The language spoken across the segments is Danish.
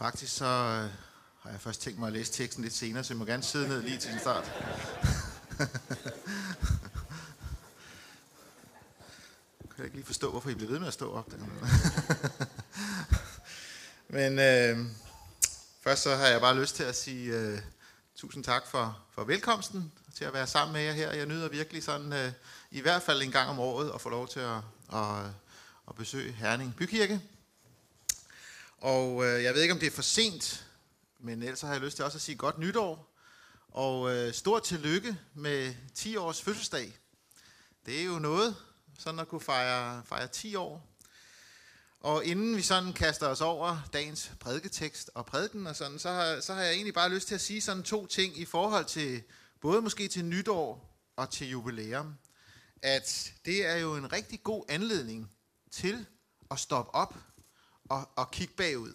Faktisk så øh, har jeg først tænkt mig at læse teksten lidt senere, så jeg må gerne sidde ned lige til en start. kan jeg ikke lige forstå, hvorfor I bliver ved med at stå op der. Men øh, først så har jeg bare lyst til at sige øh, tusind tak for, for velkomsten til at være sammen med jer her. Jeg nyder virkelig sådan, øh, i hvert fald en gang om året, at få lov til at, at, at besøge Herning Bykirke. Og øh, jeg ved ikke, om det er for sent, men ellers har jeg lyst til også at sige godt nytår. Og øh, stort tillykke med 10 års fødselsdag. Det er jo noget, sådan at kunne fejre, fejre 10 år. Og inden vi sådan kaster os over dagens prædiketekst og prædiken og sådan, så har, så har jeg egentlig bare lyst til at sige sådan to ting i forhold til, både måske til nytår og til jubilæum. At det er jo en rigtig god anledning til at stoppe op og, og kigge bagud.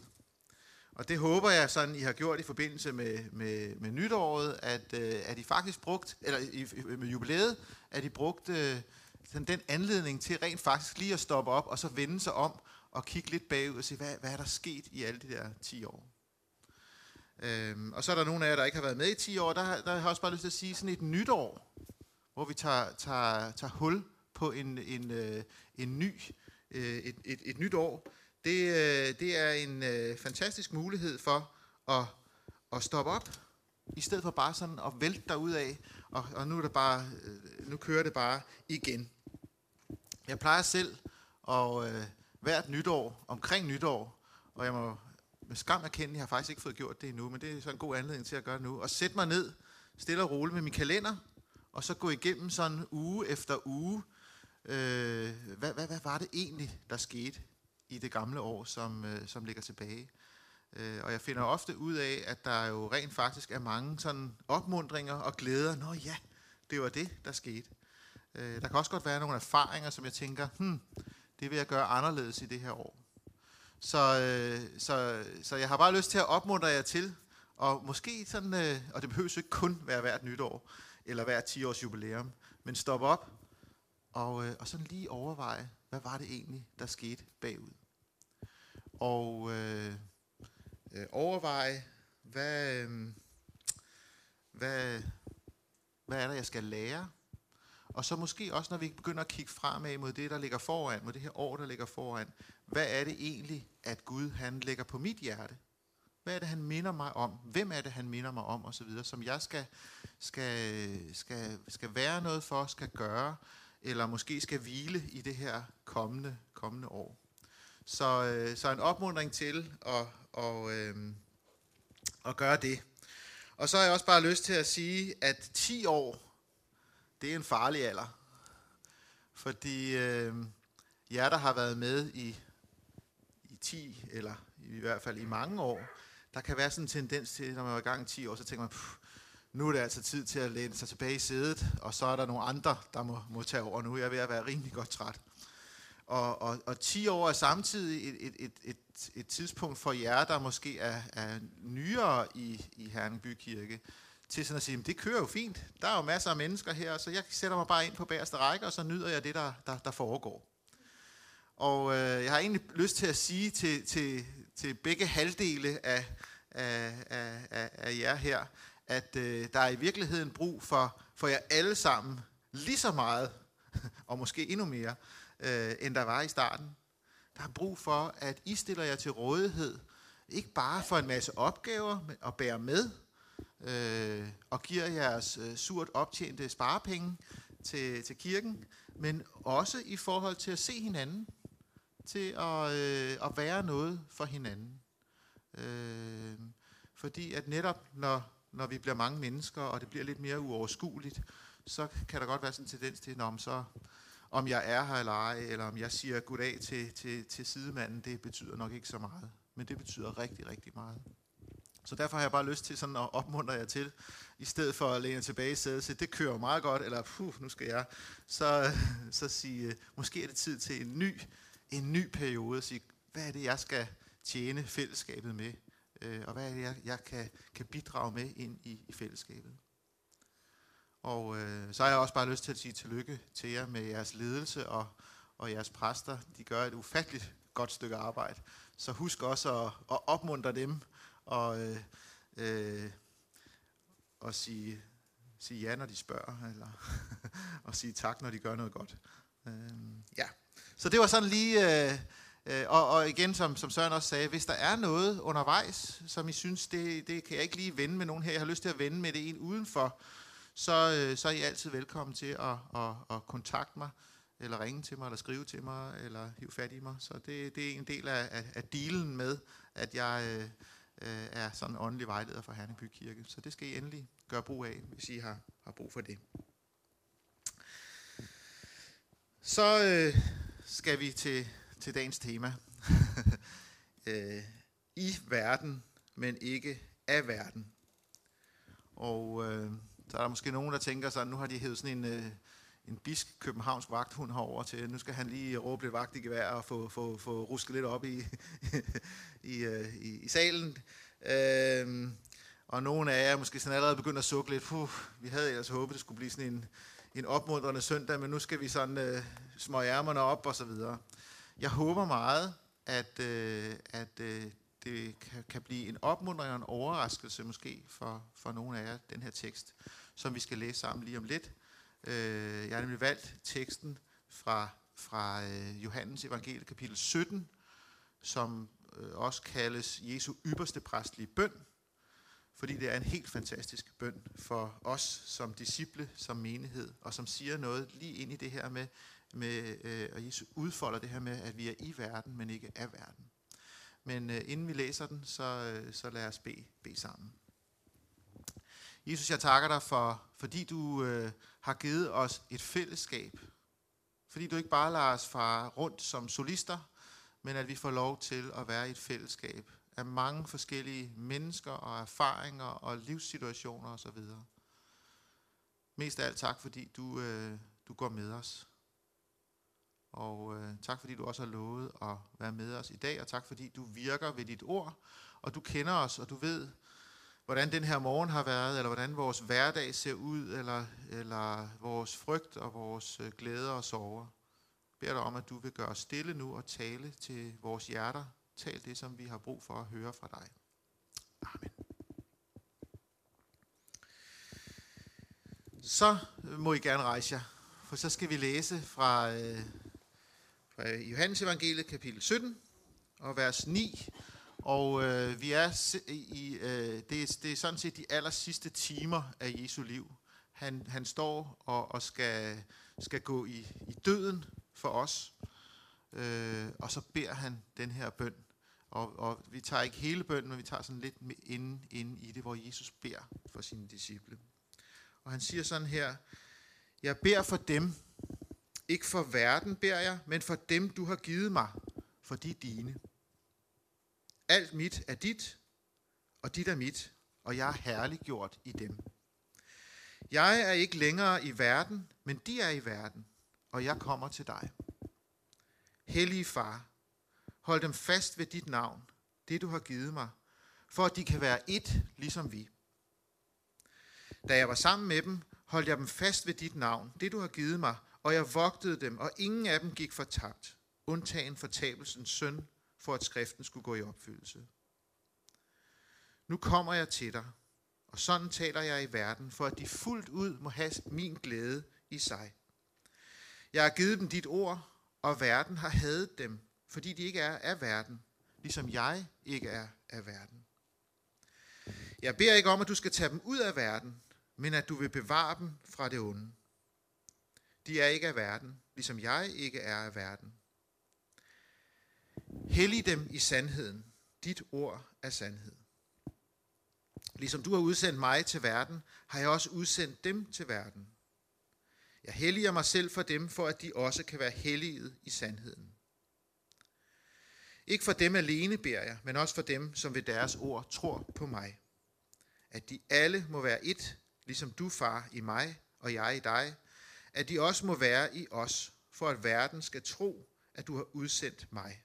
Og det håber jeg sådan, I har gjort i forbindelse med, med, med nytåret, at, øh, at I faktisk brugt, eller i, med jubilæet, at I brugte øh, sådan den anledning til rent faktisk lige at stoppe op og så vende sig om og kigge lidt bagud og se, hvad, hvad er der sket i alle de der 10 år. Øhm, og så er der nogle af jer, der ikke har været med i 10 år, der, der har jeg også bare lyst til at sige sådan et nytår, hvor vi tager, tager, tager hul på en, en, øh, en ny, øh, et, et, et nyt år, det, øh, det er en øh, fantastisk mulighed for at, at stoppe op, i stedet for bare sådan at vælte derud af, og, og nu, er det bare, øh, nu kører det bare igen. Jeg plejer selv og øh, hvert nytår, omkring nytår, og jeg må med skam erkende, at jeg har faktisk ikke fået gjort det endnu, men det er så en god anledning til at gøre det nu, og sætte mig ned, stille og roligt med min kalender, og så gå igennem sådan uge efter uge, øh, hvad, hvad, hvad var det egentlig, der skete i det gamle år, som, øh, som ligger tilbage. Øh, og jeg finder ofte ud af, at der jo rent faktisk er mange sådan opmundringer og glæder. Nå ja, det var det, der skete. Øh, der kan også godt være nogle erfaringer, som jeg tænker, hmm, det vil jeg gøre anderledes i det her år. Så, øh, så, så jeg har bare lyst til at opmuntre jer til, og måske sådan, øh, og det behøver jo ikke kun være hvert nytår, eller hvert 10 års jubilæum, men stop op, og, øh, og sådan lige overveje, hvad var det egentlig, der skete bagud. Og øh, øh, overveje, hvad, øh, hvad, hvad er der, jeg skal lære? Og så måske også, når vi begynder at kigge fremad mod det, der ligger foran, mod det her år, der ligger foran, hvad er det egentlig, at Gud han lægger på mit hjerte? Hvad er det, han minder mig om? Hvem er det, han minder mig om? Og så videre, som jeg skal, skal, skal, skal være noget for, skal gøre, eller måske skal hvile i det her kommende, kommende år. Så, øh, så en opmuntring til at, og, øh, at gøre det. Og så har jeg også bare lyst til at sige, at 10 år, det er en farlig alder. Fordi øh, jer, der har været med i, i 10, eller i hvert fald i mange år, der kan være sådan en tendens til, når man er i gang i 10 år, så tænker man, pff, nu er det altså tid til at læne sig tilbage i sædet, og så er der nogle andre, der må, må tage over. Nu Jeg er ved at være rimelig godt træt. Og, og, og 10 år er samtidig et, et, et, et, et tidspunkt for jer, der måske er, er nyere i, i Herning Bykirke, til sådan at sige, det kører jo fint. Der er jo masser af mennesker her, så jeg sætter mig bare ind på bagerste række, og så nyder jeg det, der, der, der foregår. Og øh, jeg har egentlig lyst til at sige til, til, til begge halvdele af, af, af, af jer her, at øh, der er i virkeligheden brug for, for jer alle sammen lige så meget, og måske endnu mere, øh, end der var i starten. Der er brug for, at I stiller jer til rådighed, ikke bare for en masse opgaver at bære med, øh, og giver jeres øh, surt optjente sparepenge til, til kirken, men også i forhold til at se hinanden, til at, øh, at være noget for hinanden. Øh, fordi at netop når når vi bliver mange mennesker, og det bliver lidt mere uoverskueligt, så kan der godt være sådan en tendens til, om så om jeg er her eller ej, eller om jeg siger goddag til, til, til sidemanden, det betyder nok ikke så meget. Men det betyder rigtig, rigtig meget. Så derfor har jeg bare lyst til sådan at opmuntre jer til, i stedet for at læne tilbage i sædet, så det kører meget godt, eller puh, nu skal jeg, så, så sige, øh, måske er det tid til en ny, en ny periode, sige, hvad er det, jeg skal tjene fællesskabet med øh, og hvad er det, jeg, jeg kan, kan bidrage med ind i, i fællesskabet. Og øh, så har jeg også bare lyst til at sige tillykke til jer med jeres ledelse og, og jeres præster. De gør et ufatteligt godt stykke arbejde. Så husk også at, at opmuntre dem og, øh, øh, og sige, sige ja, når de spørger, eller og sige tak, når de gør noget godt. Øh, ja. Så det var sådan lige... Øh, Øh, og, og igen, som, som Søren også sagde, hvis der er noget undervejs, som I synes, det, det kan jeg ikke lige vende med nogen her, jeg har lyst til at vende med det en udenfor, så, øh, så er I altid velkommen til at, at, at kontakte mig, eller ringe til mig, eller skrive til mig, eller hive fat i mig. Så det, det er en del af, af, af dealen med, at jeg øh, er sådan en åndelig vejleder for Herneby Kirke. Så det skal I endelig gøre brug af, hvis I har, har brug for det. Så øh, skal vi til til dagens tema. øh, I verden, men ikke af verden. Og øh, så er der måske nogen, der tænker sig, at nu har de hævet sådan en, øh, en bisk københavnsk vagthund herover til, nu skal han lige råbe lidt vagt i gevær og få, få, få rusket lidt op i, i, øh, i, i salen. Øh, og nogle af jer måske sådan allerede begyndt at sukke lidt. Puh, vi havde ellers håbet, det skulle blive sådan en, en opmuntrende søndag, men nu skal vi sådan øh, små ærmerne op og så videre. Jeg håber meget, at, øh, at øh, det kan, kan blive en opmuntring og en overraskelse måske for, for nogle af jer, den her tekst, som vi skal læse sammen lige om lidt. Øh, jeg har nemlig valgt teksten fra, fra øh, Johannes evangelie kapitel 17, som øh, også kaldes Jesu ypperste præstlige bøn, fordi det er en helt fantastisk bøn for os som disciple, som menighed, og som siger noget lige ind i det her med, med, øh, og Jesus udfolder det her med, at vi er i verden, men ikke af verden. Men øh, inden vi læser den, så, øh, så lad os bede, bede sammen. Jesus, jeg takker dig for, fordi du øh, har givet os et fællesskab. Fordi du ikke bare lader os fare rundt som solister, men at vi får lov til at være i et fællesskab af mange forskellige mennesker og erfaringer og livssituationer osv. Mest af alt tak, fordi du, øh, du går med os. Og øh, tak fordi du også har lovet at være med os i dag, og tak fordi du virker ved dit ord, og du kender os, og du ved, hvordan den her morgen har været, eller hvordan vores hverdag ser ud, eller, eller vores frygt og vores øh, glæder og sorger. Jeg beder dig om, at du vil gøre os stille nu og tale til vores hjerter. Tal det, som vi har brug for at høre fra dig. Amen. Så øh, må I gerne rejse jer, for så skal vi læse fra øh, fra Johannes evangeliet kapitel 17 og vers 9. Og øh, vi er i, øh, det, er, det er sådan set de aller sidste timer af Jesu liv. Han, han står og, og skal, skal gå i, i døden for os, øh, og så beder han den her bøn. Og, og vi tager ikke hele bønnen, men vi tager sådan lidt inde, ind i det, hvor Jesus beder for sine disciple. Og han siger sådan her, jeg beder for dem, ikke for verden beder jeg, men for dem, du har givet mig, for de er dine. Alt mit er dit, og dit er mit, og jeg er herliggjort i dem. Jeg er ikke længere i verden, men de er i verden, og jeg kommer til dig. Hellige far, hold dem fast ved dit navn, det du har givet mig, for at de kan være ét, ligesom vi. Da jeg var sammen med dem, holdt jeg dem fast ved dit navn, det du har givet mig, og jeg vogtede dem, og ingen af dem gik fortabt, undtagen fortabelsens søn, for at skriften skulle gå i opfyldelse. Nu kommer jeg til dig, og sådan taler jeg i verden, for at de fuldt ud må have min glæde i sig. Jeg har givet dem dit ord, og verden har hadet dem, fordi de ikke er af verden, ligesom jeg ikke er af verden. Jeg beder ikke om, at du skal tage dem ud af verden, men at du vil bevare dem fra det onde. De er ikke af verden, ligesom jeg ikke er af verden. Hellig dem i sandheden. Dit ord er sandhed. Ligesom du har udsendt mig til verden, har jeg også udsendt dem til verden. Jeg helliger mig selv for dem, for at de også kan være helliget i sandheden. Ikke for dem alene beder jeg, men også for dem, som ved deres ord tror på mig. At de alle må være et, ligesom du, far, i mig og jeg i dig, at de også må være i os, for at verden skal tro, at du har udsendt mig.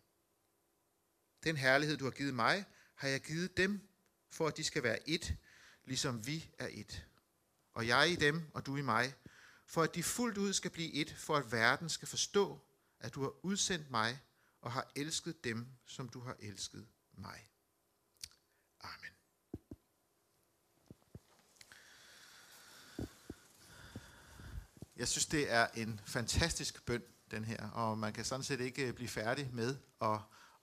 Den herlighed, du har givet mig, har jeg givet dem, for at de skal være et, ligesom vi er et. Og jeg i dem, og du i mig, for at de fuldt ud skal blive et, for at verden skal forstå, at du har udsendt mig, og har elsket dem, som du har elsket mig. Amen. Jeg synes, det er en fantastisk bøn, den her, og man kan sådan set ikke øh, blive færdig med at,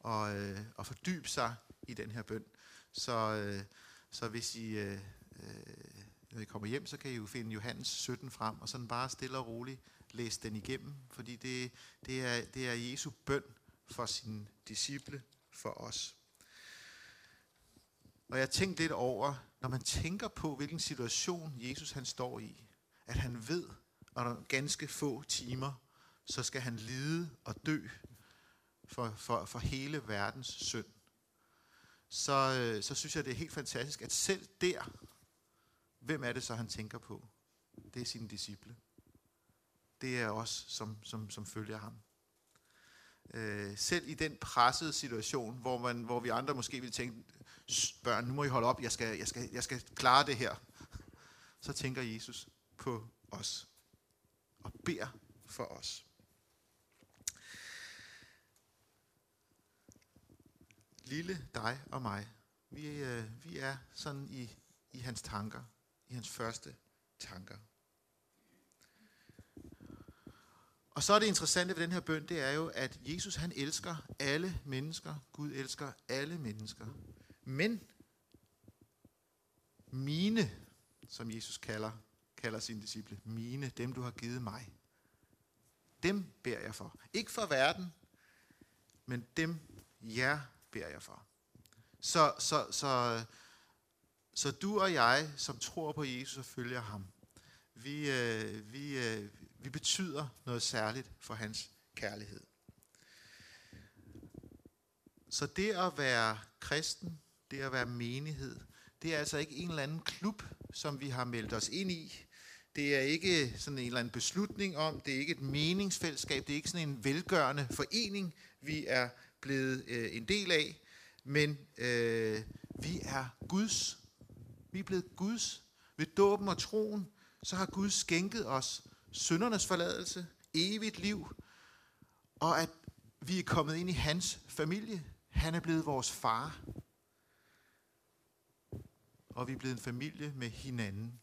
at, øh, at fordybe sig i den her bøn. Så, øh, så hvis I, øh, øh når I kommer hjem, så kan I jo finde Johannes 17 frem, og sådan bare stille og roligt læse den igennem, fordi det, det, er, det er Jesu bøn for sine disciple, for os. Og jeg tænkte lidt over, når man tænker på, hvilken situation Jesus han står i, at han ved, og der ganske få timer, så skal han lide og dø for, for, for hele verdens synd. Så, øh, så synes jeg, det er helt fantastisk, at selv der, hvem er det så, han tænker på? Det er sine disciple. Det er os, som, som, som følger ham. Øh, selv i den pressede situation, hvor, man, hvor vi andre måske ville tænke, børn, nu må I holde op, jeg skal, jeg, skal, jeg skal klare det her. Så tænker Jesus på os og beder for os. Lille dig og mig, vi, øh, vi er sådan i, i hans tanker, i hans første tanker. Og så er det interessante ved den her bøn, det er jo, at Jesus han elsker alle mennesker. Gud elsker alle mennesker. Men mine, som Jesus kalder, kalder sine disciple, mine, dem du har givet mig, dem beder jeg for. Ikke for verden, men dem, jer beder jeg for. Så, så, så, så du og jeg, som tror på Jesus og følger ham, vi, øh, vi, øh, vi betyder noget særligt for hans kærlighed. Så det at være kristen, det at være menighed, det er altså ikke en eller anden klub, som vi har meldt os ind i. Det er ikke sådan en eller anden beslutning om, det er ikke et meningsfællesskab, det er ikke sådan en velgørende forening, vi er blevet øh, en del af, men øh, vi er Guds. Vi er blevet Guds. Ved dåben og troen, så har Gud skænket os syndernes forladelse, evigt liv, og at vi er kommet ind i hans familie. Han er blevet vores far. Og vi er blevet en familie med hinanden.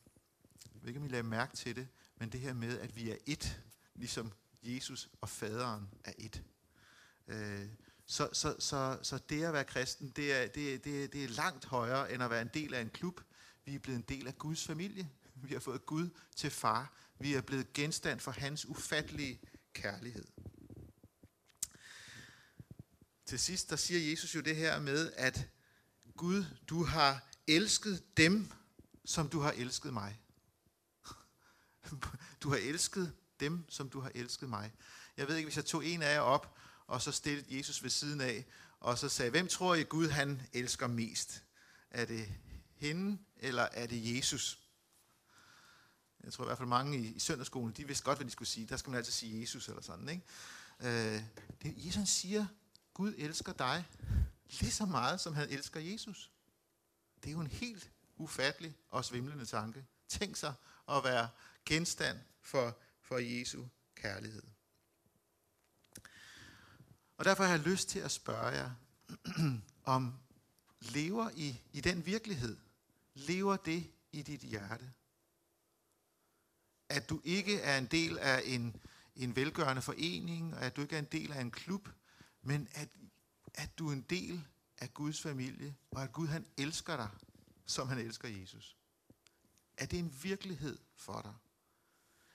Ved ikke, om I lagde mærke til det, men det her med, at vi er et, ligesom Jesus og faderen er et. Øh, så, så, så, så det at være kristen, det er, det, det, det er langt højere end at være en del af en klub. Vi er blevet en del af Guds familie. Vi har fået Gud til far. Vi er blevet genstand for hans ufattelige kærlighed. Til sidst, der siger Jesus jo det her med, at Gud, du har elsket dem, som du har elsket mig. Du har elsket dem, som du har elsket mig. Jeg ved ikke, hvis jeg tog en af jer op, og så stillede Jesus ved siden af, og så sagde, hvem tror I Gud, han elsker mest? Er det hende, eller er det Jesus? Jeg tror i hvert fald mange i, i søndagsskolen, de vidste godt, hvad de skulle sige. Der skal man altid sige Jesus eller sådan. Ikke? Øh, det, Jesus siger, Gud elsker dig lige så meget, som han elsker Jesus. Det er jo en helt ufattelig og svimlende tanke. Tænk sig at være genstand for, for Jesu kærlighed. Og derfor har jeg lyst til at spørge jer, om lever I i den virkelighed? Lever det i dit hjerte? At du ikke er en del af en, en velgørende forening, og at du ikke er en del af en klub, men at, at du er en del af Guds familie, og at Gud han elsker dig, som han elsker Jesus. Er det en virkelighed for dig?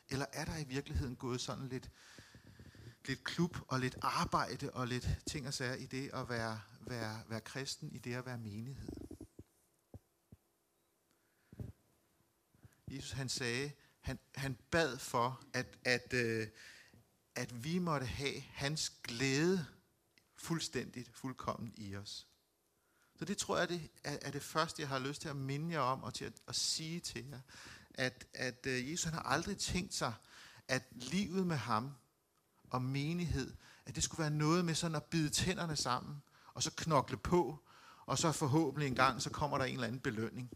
Eller er der i virkeligheden gået sådan lidt, lidt klub og lidt arbejde og lidt ting og sager i det at være, være, være kristen, i det at være menighed? Jesus han sagde, han, han bad for, at, at, øh, at vi måtte have hans glæde fuldstændigt, fuldkommen i os. Så det tror jeg det er, er det første, jeg har lyst til at minde jer om og til at, at sige til jer. At, at øh, Jesus han har aldrig tænkt sig, at livet med ham og menighed, at det skulle være noget med sådan at bide tænderne sammen, og så knokle på, og så forhåbentlig en gang, så kommer der en eller anden belønning.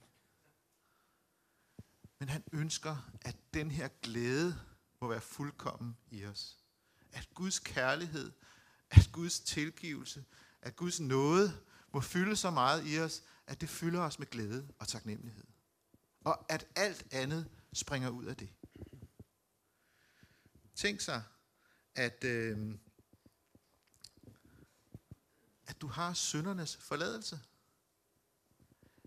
Men han ønsker, at den her glæde må være fuldkommen i os. At Guds kærlighed at Guds tilgivelse, at Guds nåde må fylde så meget i os, at det fylder os med glæde og taknemmelighed. Og at alt andet springer ud af det. Tænk sig, at, øh, at du har søndernes forladelse.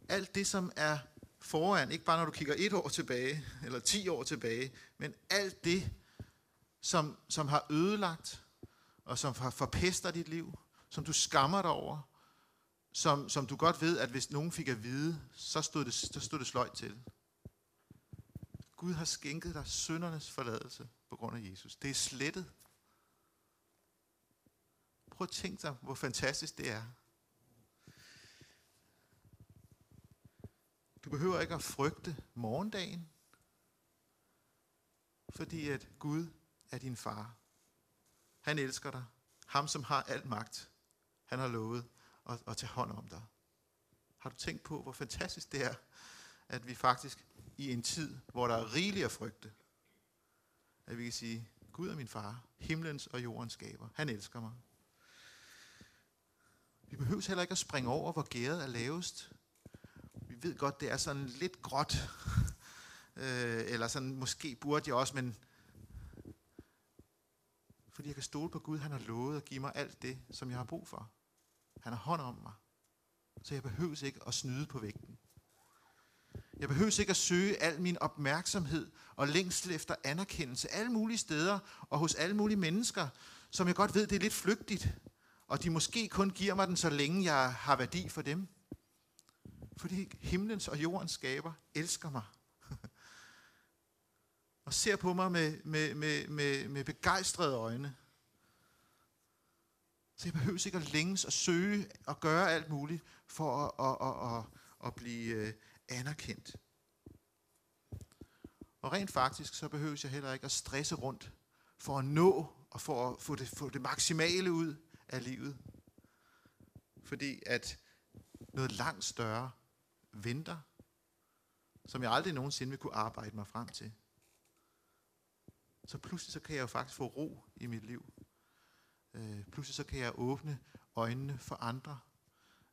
Alt det, som er foran, ikke bare når du kigger et år tilbage, eller ti år tilbage, men alt det, som, som har ødelagt, og som har forpester dit liv, som du skammer dig over, som, som du godt ved, at hvis nogen fik at vide, så stod det, så stod det sløjt til. Gud har skænket dig søndernes forladelse på grund af Jesus. Det er slettet. Prøv at tænke dig, hvor fantastisk det er. Du behøver ikke at frygte morgendagen, fordi at Gud er din far. Han elsker dig. Ham, som har al magt. Han har lovet at, at tage hånd om dig. Har du tænkt på, hvor fantastisk det er, at vi faktisk i en tid, hvor der er rigeligt at frygte, at vi kan sige, Gud er min far, himlens og jordens skaber. Han elsker mig. Vi behøver heller ikke at springe over, hvor gæret er lavest. Vi ved godt, det er sådan lidt gråt. øh, eller sådan, måske burde jeg også, men fordi jeg kan stole på Gud, han har lovet at give mig alt det, som jeg har brug for. Han har hånd om mig. Så jeg behøver ikke at snyde på vægten. Jeg behøver ikke at søge al min opmærksomhed og længsel efter anerkendelse alle mulige steder og hos alle mulige mennesker, som jeg godt ved, det er lidt flygtigt. Og de måske kun giver mig den, så længe jeg har værdi for dem. Fordi himlens og jordens skaber elsker mig. og ser på mig med, med, med, med, med begejstrede øjne. Så jeg behøver ikke at længes og søge og gøre alt muligt for at, at, at, at, at blive øh, anerkendt. Og rent faktisk, så behøver jeg heller ikke at stresse rundt for at nå og for at få det, få det maksimale ud af livet. Fordi at noget langt større venter, som jeg aldrig nogensinde vil kunne arbejde mig frem til. Så pludselig så kan jeg jo faktisk få ro i mit liv. Øh, pludselig så kan jeg åbne øjnene for andre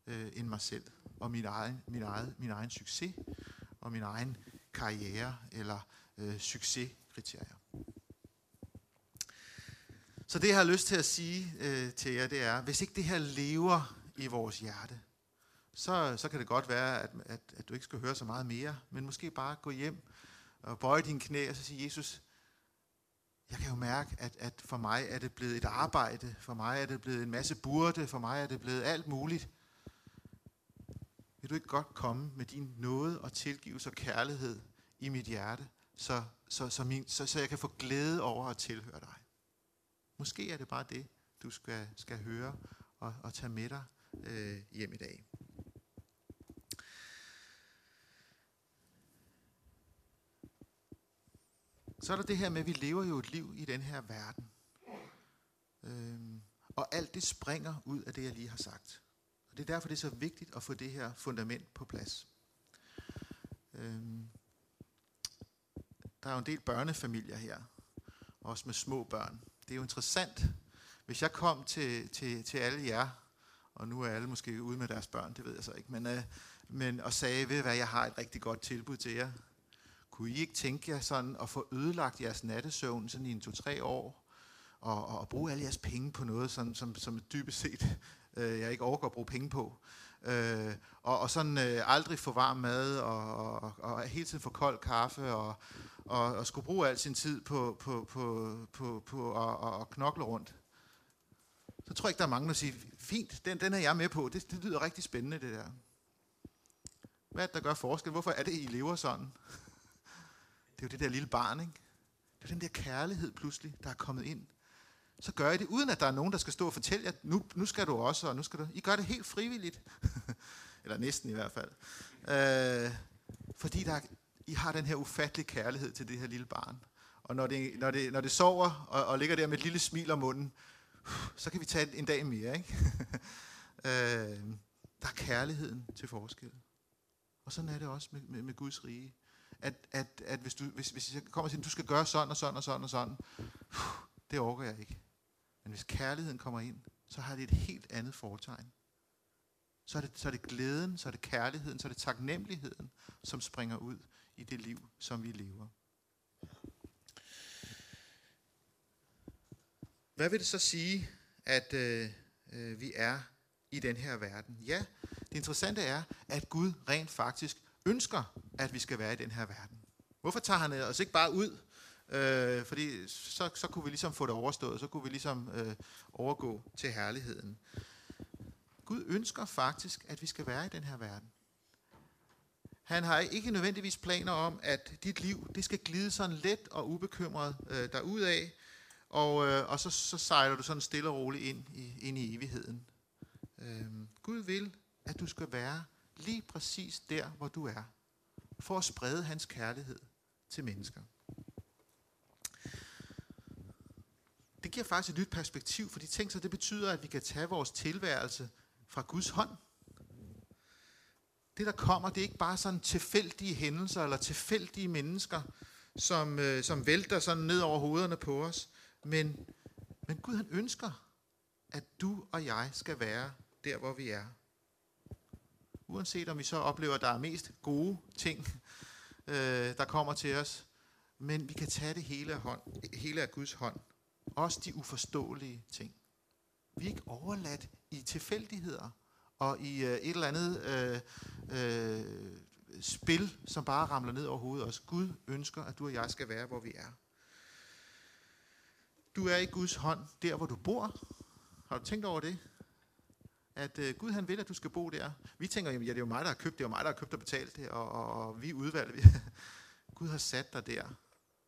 øh, end mig selv, og min egen, min, egen, min egen succes, og min egen karriere, eller øh, succeskriterier. Så det, jeg har lyst til at sige øh, til jer, det er, hvis ikke det her lever i vores hjerte, så, så kan det godt være, at, at, at du ikke skal høre så meget mere, men måske bare gå hjem og bøje dine knæ og så sige, Jesus, jeg kan jo mærke, at, at for mig er det blevet et arbejde, for mig er det blevet en masse burde, for mig er det blevet alt muligt. Vil du ikke godt komme med din nåde og tilgivelse og kærlighed i mit hjerte, så, så, så, min, så, så jeg kan få glæde over at tilhøre dig? Måske er det bare det, du skal, skal høre og, og tage med dig øh, hjem i dag. Så er der det her med, at vi lever jo et liv i den her verden. Øhm, og alt det springer ud af det, jeg lige har sagt. Og det er derfor, det er så vigtigt at få det her fundament på plads. Øhm, der er jo en del børnefamilier her, også med små børn. Det er jo interessant, hvis jeg kom til, til, til alle jer, og nu er alle måske ude med deres børn, det ved jeg så ikke, men, øh, men og sagde, ved hvad, jeg har et rigtig godt tilbud til jer. Kunne I ikke tænke jer sådan at få ødelagt jeres nattesøvn sådan i en to-tre år, og, og, og bruge alle jeres penge på noget, sådan, som, som dybest set øh, jeg ikke overgår at bruge penge på. Øh, og, og sådan øh, aldrig få varm mad, og, og, og hele tiden få kold kaffe, og, og, og skulle bruge al sin tid på, på, på, på, på at, at knokle rundt. Så tror jeg ikke, der er mange, der siger, fint, den, den er jeg med på. Det, det lyder rigtig spændende, det der. Hvad er det, der gør forskel? Hvorfor er det, I lever sådan? Det er jo det der lille barn, ikke? Det er den der kærlighed pludselig, der er kommet ind. Så gør I det, uden at der er nogen, der skal stå og fortælle jer, nu, nu skal du også, og nu skal du... I gør det helt frivilligt. Eller næsten i hvert fald. Øh, fordi der, I har den her ufattelige kærlighed til det her lille barn. Og når det, når det, når det sover og, og ligger der med et lille smil om munden, så kan vi tage en dag mere. Ikke? øh, der er kærligheden til forskel. Og sådan er det også med, med, med Guds rige at, at, at hvis, du, hvis, hvis jeg kommer og siger, du skal gøre sådan og sådan og sådan og sådan, det overgår jeg ikke. Men hvis kærligheden kommer ind, så har det et helt andet fortegn. Så er, det, så er det glæden, så er det kærligheden, så er det taknemmeligheden, som springer ud i det liv, som vi lever. Hvad vil det så sige, at øh, øh, vi er i den her verden? Ja, det interessante er, at Gud rent faktisk ønsker, at vi skal være i den her verden. Hvorfor tager han øh, os ikke bare ud? Øh, fordi så, så kunne vi ligesom få det overstået, så kunne vi ligesom øh, overgå til herligheden. Gud ønsker faktisk, at vi skal være i den her verden. Han har ikke nødvendigvis planer om, at dit liv det skal glide sådan let og ubekymret øh, derudad, og, øh, og så, så sejler du sådan stille og roligt ind i, ind i evigheden. Øh, Gud vil, at du skal være lige præcis der, hvor du er, for at sprede hans kærlighed til mennesker. Det giver faktisk et nyt perspektiv, fordi tænk så, det betyder, at vi kan tage vores tilværelse fra Guds hånd. Det, der kommer, det er ikke bare sådan tilfældige hændelser eller tilfældige mennesker, som, øh, som vælter sådan ned over hovederne på os. Men, men Gud han ønsker, at du og jeg skal være der, hvor vi er. Uanset om vi så oplever, at der er mest gode ting, øh, der kommer til os. Men vi kan tage det hele af, hånd, hele af Guds hånd. Også de uforståelige ting. Vi er ikke overladt i tilfældigheder og i øh, et eller andet øh, øh, spil, som bare ramler ned over hovedet os. Gud ønsker, at du og jeg skal være, hvor vi er. Du er i Guds hånd, der hvor du bor. Har du tænkt over det? At øh, Gud han vil, at du skal bo der. Vi tænker, ja, det er jo mig, der har købt det, og mig, der har købt og betalt det, og, og, og vi udvalgte. Gud har sat dig der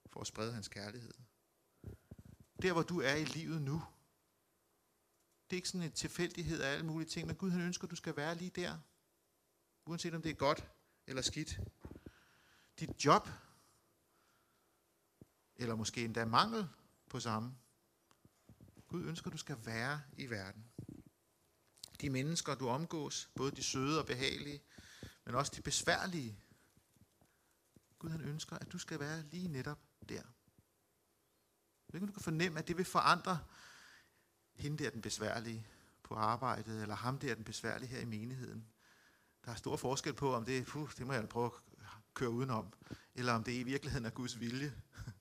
for at sprede hans kærlighed. Der hvor du er i livet nu. Det er ikke sådan en tilfældighed af alle mulige ting, men Gud han ønsker, at du skal være lige der. Uanset om det er godt eller skidt. Dit job, eller måske endda mangel på samme. Gud ønsker, at du skal være i verden. De mennesker, du omgås, både de søde og behagelige, men også de besværlige. Gud han ønsker, at du skal være lige netop der. Jeg du kan fornemme, at det vil forandre hende der den besværlige på arbejdet, eller ham der den besværlige her i menigheden. Der er stor forskel på, om det, puh, det må jeg prøve at køre udenom, eller om det i virkeligheden er Guds vilje,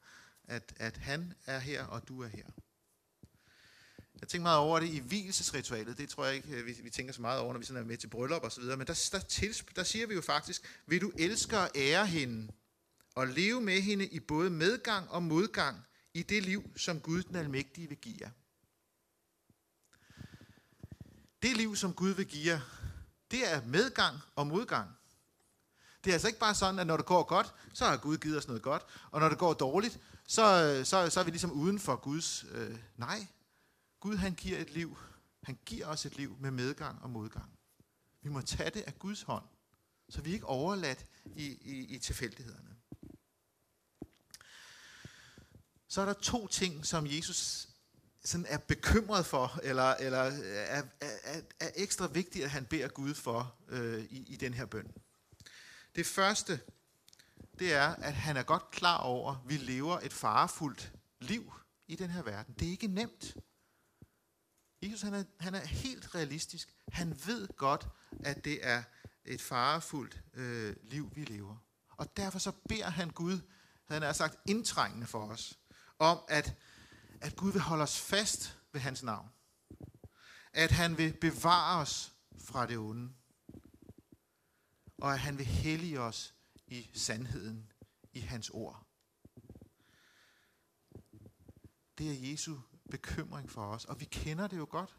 at, at han er her, og du er her. Jeg tænker meget over det i hvilesesritualet. Det tror jeg ikke, øh, vi, vi tænker så meget over, når vi sådan er med til bryllup og så videre. Men der, der, tils, der siger vi jo faktisk, vil du elske og ære hende, og leve med hende i både medgang og modgang i det liv, som Gud den Almægtige vil give jer. Det liv, som Gud vil give jer, det er medgang og modgang. Det er altså ikke bare sådan, at når det går godt, så har Gud givet os noget godt, og når det går dårligt, så, øh, så, så er vi ligesom uden for Guds... Øh, nej, Gud han giver et liv. Han giver os et liv med medgang og modgang. Vi må tage det af Guds hånd, så vi er ikke overladt i, i, i tilfældighederne. Så er der to ting, som Jesus sådan er bekymret for, eller, eller er, er, er ekstra vigtigt, at han beder Gud for øh, i, i den her bøn. Det første, det er, at han er godt klar over, at vi lever et farefuldt liv i den her verden. Det er ikke nemt. Jesus han er, han er helt realistisk. Han ved godt, at det er et farefuldt øh, liv, vi lever. Og derfor så beder han Gud, han er sagt indtrængende for os, om at, at Gud vil holde os fast ved hans navn. At han vil bevare os fra det onde. Og at han vil hellige os i sandheden i hans ord. Det er Jesu bekymring for os, og vi kender det jo godt.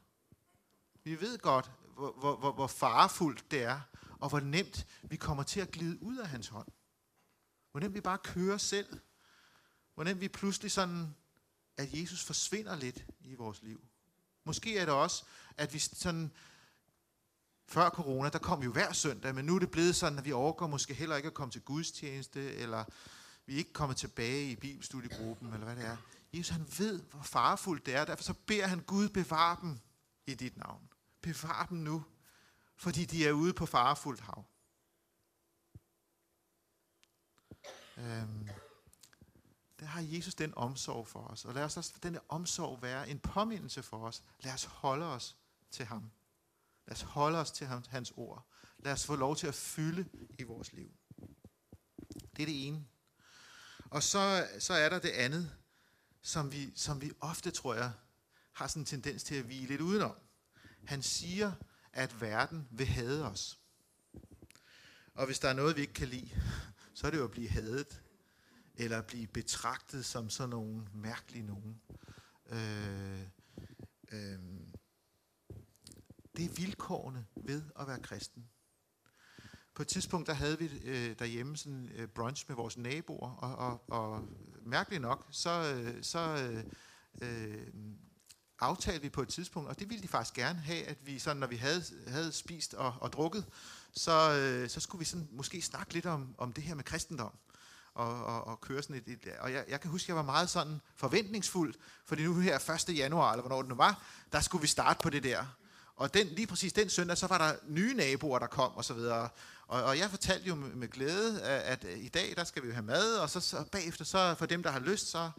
Vi ved godt, hvor, hvor, hvor, hvor farefuldt det er, og hvor nemt vi kommer til at glide ud af hans hånd. Hvor nemt vi bare kører selv. Hvor nemt vi pludselig sådan, at Jesus forsvinder lidt i vores liv. Måske er det også, at vi sådan, før corona, der kom vi jo hver søndag, men nu er det blevet sådan, at vi overgår måske heller ikke at komme til gudstjeneste, eller vi er ikke kommet tilbage i bibelstudiegruppen, eller hvad det er. Jesus han ved, hvor farefuldt det er, derfor så beder han Gud bevare dem i dit navn. Bevar dem nu, fordi de er ude på farefuldt hav. Øhm, der har Jesus den omsorg for os. Og lad os også denne omsorg være en påmindelse for os. Lad os holde os til ham. Lad os holde os til hans ord. Lad os få lov til at fylde i vores liv. Det er det ene. Og så, så er der det andet, som vi, som vi ofte, tror jeg, har sådan en tendens til at vige lidt udenom. Han siger, at verden vil hade os. Og hvis der er noget, vi ikke kan lide, så er det jo at blive hadet, eller at blive betragtet som sådan nogle mærkelige nogen. Øh, øh, det er vilkårene ved at være kristen. På et tidspunkt, der havde vi øh, derhjemme sådan øh, brunch med vores naboer, og, og, og mærkeligt nok, så, øh, så øh, øh, aftalte vi på et tidspunkt, og det ville de faktisk gerne have, at vi sådan, når vi havde, havde spist og, og drukket, så, øh, så skulle vi sådan måske snakke lidt om, om det her med kristendom. Og, og, og køre sådan et, et og jeg, jeg kan huske, at jeg var meget sådan forventningsfuld, fordi nu her 1. januar, eller hvornår det nu var, der skulle vi starte på det der. Og den, lige præcis den søndag, så var der nye naboer, der kom og så videre. Og, og jeg fortalte jo med, med glæde, at, at øh, i dag, der skal vi jo have mad, og så, så bagefter, så for dem, der har lyst, så...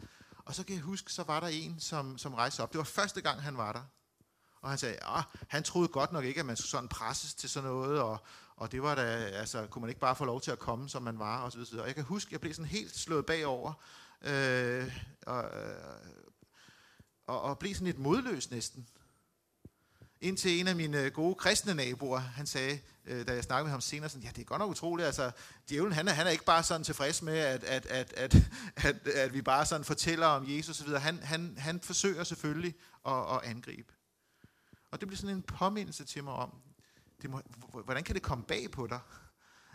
Og så kan jeg huske, så var der en, som, som rejste op. Det var første gang, han var der. Og han sagde, at han troede godt nok ikke, at man skulle sådan presses til sådan noget, og, og det var da, altså, kunne man ikke bare få lov til at komme, som man var, og så videre. Og jeg kan huske, jeg blev sådan helt slået bagover, øh, og, øh, og, og blev sådan lidt modløs næsten. Indtil en af mine øh, gode kristne naboer, han sagde, øh, da jeg snakkede med ham senere, sådan, ja, det er godt nok utroligt, altså, djævlen, han er, han er ikke bare sådan tilfreds med, at, at, at, at, at, at vi bare sådan fortæller om Jesus osv. Han, han, han forsøger selvfølgelig at, at angribe. Og det bliver sådan en påmindelse til mig om, det må, hvordan kan det komme bag på dig,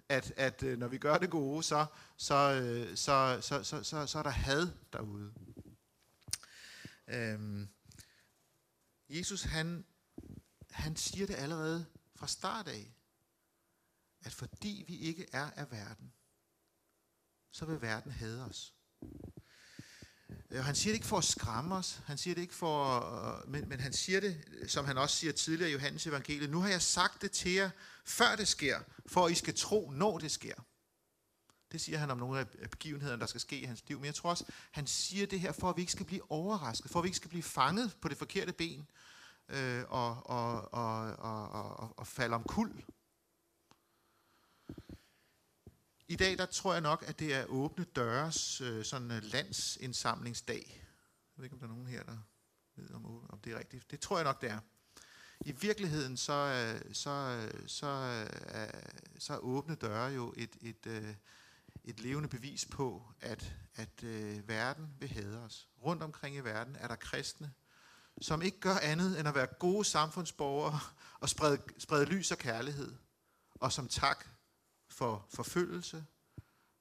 at, at øh, når vi gør det gode, så, så, øh, så, så, så, så, så er der had derude. Øhm, Jesus, han, han siger det allerede fra start af, at fordi vi ikke er af verden, så vil verden hade os. Og han siger det ikke for at skræmme os, han siger det ikke for, øh, men, men han siger det, som han også siger tidligere i Johannes evangeliet, nu har jeg sagt det til jer, før det sker, for at I skal tro, når det sker. Det siger han om nogle af begivenhederne, der skal ske i hans liv. Men jeg tror også, han siger det her, for at vi ikke skal blive overrasket, for at vi ikke skal blive fanget på det forkerte ben, øh, og, og, og, og, og, og falde om kul I dag der tror jeg nok, at det er åbne døres øh, sådan øh, landsindsamlingsdag. Jeg ved ikke, om der er nogen her, der ved, om, om det er rigtigt. Det tror jeg nok, det er. I virkeligheden så, øh, så, øh, så, så er åbne døre jo et, et, et levende bevis på, at, at verden vil hade os. Rundt omkring i verden er der kristne, som ikke gør andet end at være gode samfundsborgere og sprede, sprede lys og kærlighed. Og som tak for forfølgelse,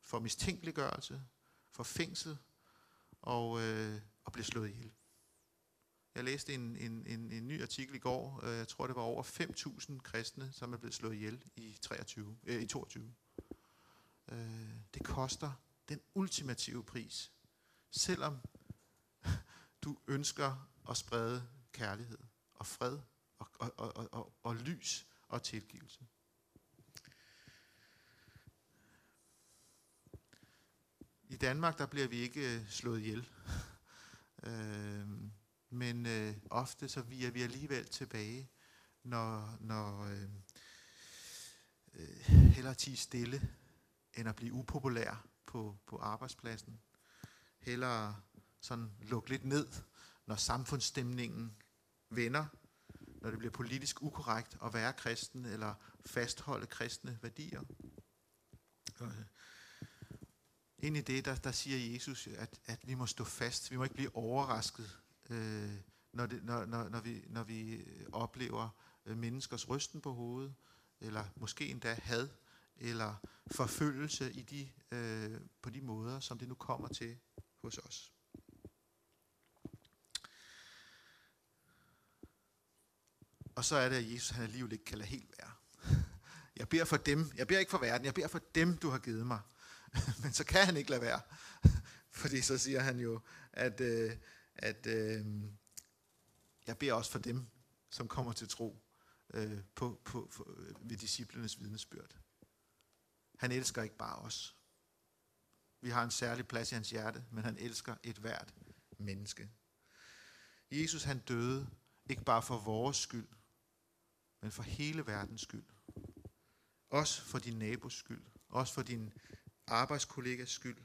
for mistænkeliggørelse, for fængsel og, øh, og blive slået ihjel. Jeg læste en, en, en, en ny artikel i går. Øh, jeg tror, det var over 5.000 kristne, som er blevet slået ihjel i, 23, øh, i 22. Øh, det koster den ultimative pris. Selvom du ønsker at sprede kærlighed og fred og, og, og, og, og lys og tilgivelse. I Danmark, der bliver vi ikke øh, slået ihjel. øh, men øh, ofte så vi er vi alligevel tilbage, når, når øh, øh, hellere tige stille, end at blive upopulær på, på arbejdspladsen. Hellere sådan lukke lidt ned, når samfundsstemningen vender, når det bliver politisk ukorrekt at være kristen eller fastholde kristne værdier. Øh, ind i det, der, der siger Jesus, at, at vi må stå fast. Vi må ikke blive overrasket, øh, når, det, når, når, når, vi, når vi oplever øh, menneskers rysten på hovedet, eller måske endda had, eller forfølgelse i de, øh, på de måder, som det nu kommer til hos os. Og så er det, at Jesus han alligevel ikke kan lade helt være. Jeg beder for dem. Jeg beder ikke for verden. Jeg beder for dem, du har givet mig. Men så kan han ikke lade være. Fordi så siger han jo, at, øh, at øh, jeg beder også for dem, som kommer til tro øh, på, på, på, øh, ved disciplernes vidnesbyrd. Han elsker ikke bare os. Vi har en særlig plads i hans hjerte, men han elsker et hvert menneske. Jesus han døde ikke bare for vores skyld, men for hele verdens skyld. Også for din nabos skyld. Også for din arbejdskollegas skyld.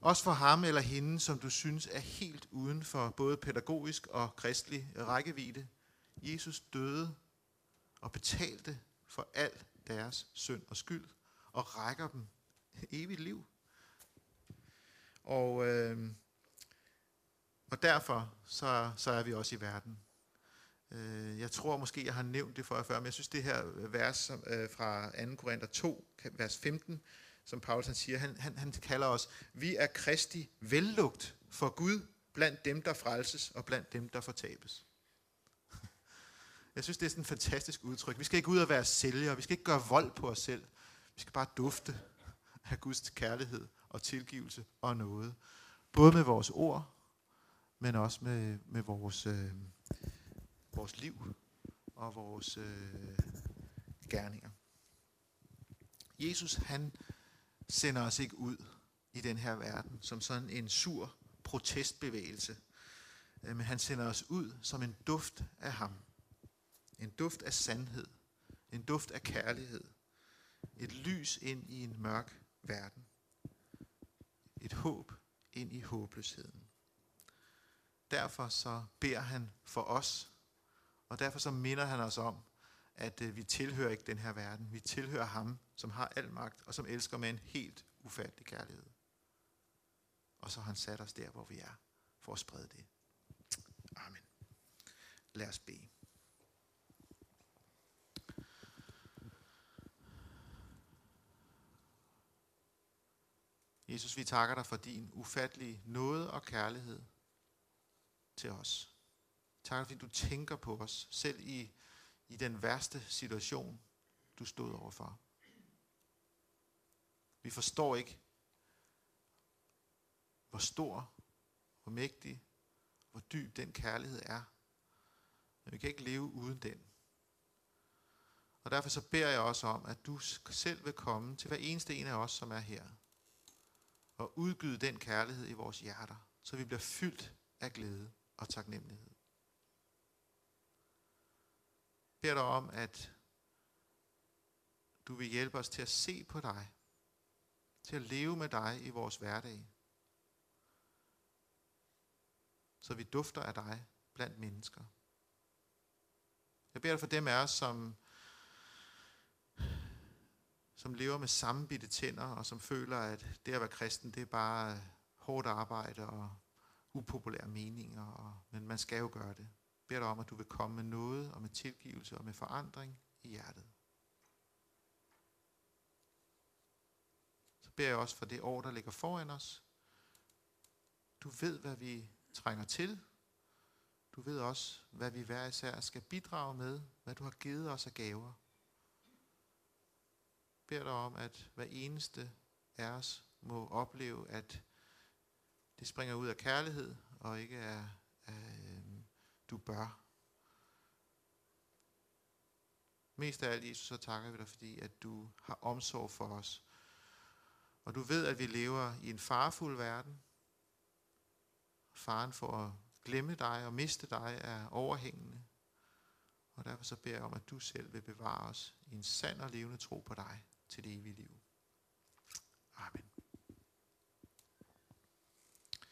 Også for ham eller hende, som du synes er helt uden for både pædagogisk og kristelig rækkevidde. Jesus døde og betalte for al deres synd og skyld og rækker dem evigt liv. Og, øh, og derfor så, så er vi også i verden. Øh, jeg tror måske, jeg har nævnt det for jer før, men jeg synes det her vers øh, fra 2. Korinther 2, vers 15, som Paulus han siger, han, han, han kalder os, vi er kristi vellugt for Gud blandt dem, der frelses og blandt dem, der fortabes. Jeg synes, det er sådan et fantastisk udtryk. Vi skal ikke ud og være sælgere. Vi skal ikke gøre vold på os selv. Vi skal bare dufte af Guds kærlighed og tilgivelse og noget. Både med vores ord, men også med, med vores, øh, vores liv og vores øh, gerninger. Jesus, han sender os ikke ud i den her verden som sådan en sur protestbevægelse, øh, men han sender os ud som en duft af ham. En duft af sandhed. En duft af kærlighed. Et lys ind i en mørk verden. Et håb ind i håbløsheden. Derfor så beder han for os, og derfor så minder han os om, at øh, vi tilhører ikke den her verden. Vi tilhører ham, som har al magt, og som elsker med en helt ufattelig kærlighed. Og så har han sat os der, hvor vi er, for at sprede det. Amen. Lad os bede. Jesus, vi takker dig for din ufattelige nåde og kærlighed til os. Tak fordi du tænker på os, selv i, i den værste situation, du stod overfor. Vi forstår ikke, hvor stor, hvor mægtig, hvor dyb den kærlighed er. Men vi kan ikke leve uden den. Og derfor så beder jeg også om, at du selv vil komme til hver eneste en af os, som er her og udgyde den kærlighed i vores hjerter, så vi bliver fyldt af glæde og taknemmelighed. Jeg beder dig om, at du vil hjælpe os til at se på dig, til at leve med dig i vores hverdag, så vi dufter af dig blandt mennesker. Jeg beder dig for dem af os, som som lever med sammenbitte tænder, og som føler, at det at være kristen, det er bare hårdt arbejde og upopulære meninger, og, men man skal jo gøre det. Beder dig om, at du vil komme med noget, og med tilgivelse, og med forandring i hjertet. Så beder jeg også for det år, der ligger foran os. Du ved, hvad vi trænger til. Du ved også, hvad vi hver især skal bidrage med, hvad du har givet os af gaver beder dig om, at hver eneste af os må opleve, at det springer ud af kærlighed, og ikke af, af du bør. Mest af alt, Jesus, så takker vi dig, fordi at du har omsorg for os. Og du ved, at vi lever i en farfuld verden. Faren for at glemme dig og miste dig er overhængende. Og derfor så beder jeg om, at du selv vil bevare os i en sand og levende tro på dig til det evige liv.